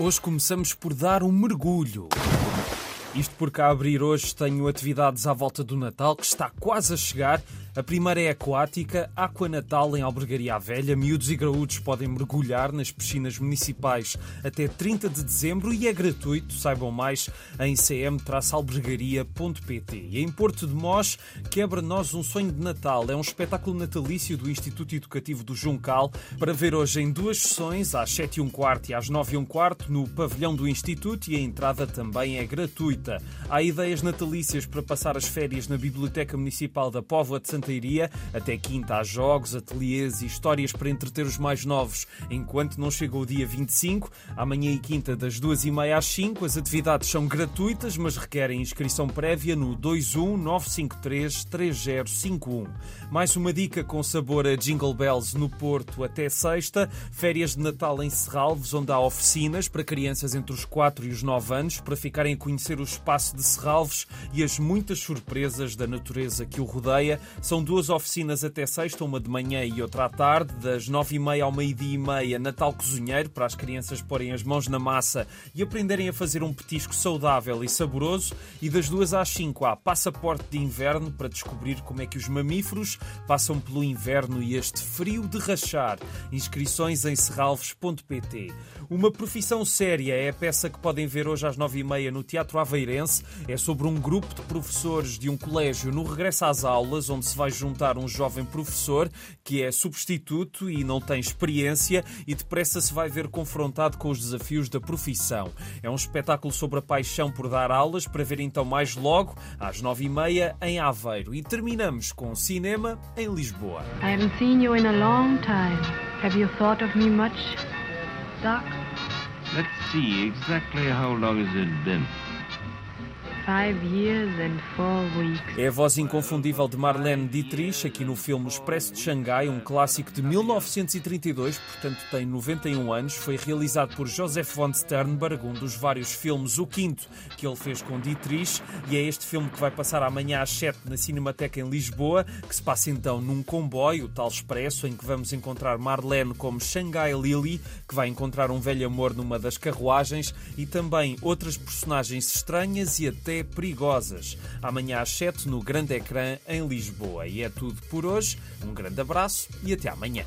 Hoje começamos por dar um mergulho. Isto porque a abrir hoje tenho atividades à volta do Natal que está quase a chegar a primeira é aquática, Aqua Natal em Albergaria Velha. Miúdos e graúdos podem mergulhar nas piscinas municipais até 30 de dezembro e é gratuito. Saibam mais em cm-albergaria.pt. E em Porto de Mós, Quebra-nós um sonho de Natal. É um espetáculo natalício do Instituto Educativo do Juncal para ver hoje em duas sessões, às 7 e um quarto e às 9 e um quarto, no pavilhão do Instituto e a entrada também é gratuita. Há ideias natalícias para passar as férias na Biblioteca Municipal da Póvoa de Santa Iria. Até quinta há jogos, ateliês e histórias para entreter os mais novos. Enquanto não chega o dia 25, amanhã e quinta das duas e meia às 5, as atividades são gratuitas, mas requerem inscrição prévia no 219533051. Mais uma dica com sabor a Jingle Bells no Porto até sexta. Férias de Natal em Serralves, onde há oficinas para crianças entre os 4 e os 9 anos, para ficarem a conhecer o espaço de Serralves e as muitas surpresas da natureza que o rodeia. São duas oficinas até sexta, uma de manhã e outra à tarde, das nove e meia ao meio-dia e meia, Natal Cozinheiro, para as crianças porem as mãos na massa e aprenderem a fazer um petisco saudável e saboroso, e das duas às cinco há Passaporte de Inverno, para descobrir como é que os mamíferos passam pelo inverno e este frio de rachar. Inscrições em serralves.pt. Uma profissão séria é a peça que podem ver hoje às nove e meia no Teatro Aveirense. É sobre um grupo de professores de um colégio no regresso às aulas, onde se vai juntar um jovem professor que é substituto e não tem experiência e depressa se vai ver confrontado com os desafios da profissão. É um espetáculo sobre a paixão por dar aulas para ver então mais logo, às nove e meia, em Aveiro. E terminamos com cinema em Lisboa. I haven't seen you in a long time. Have you thought of me much, Doc? Let's see, exactly how long has it been? É a voz inconfundível de Marlene Dietrich, aqui no filme Expresso de Xangai, um clássico de 1932, portanto tem 91 anos. Foi realizado por Joseph von Sternberg, um dos vários filmes, o quinto que ele fez com Dietrich, e é este filme que vai passar amanhã às 7 na Cinemateca em Lisboa, que se passa então num comboio, o tal Expresso, em que vamos encontrar Marlene como Xangai Lily, que vai encontrar um velho amor numa das carruagens, e também outras personagens estranhas e perigosas. Amanhã às 7 no grande ecrã em Lisboa. E é tudo por hoje. Um grande abraço e até amanhã.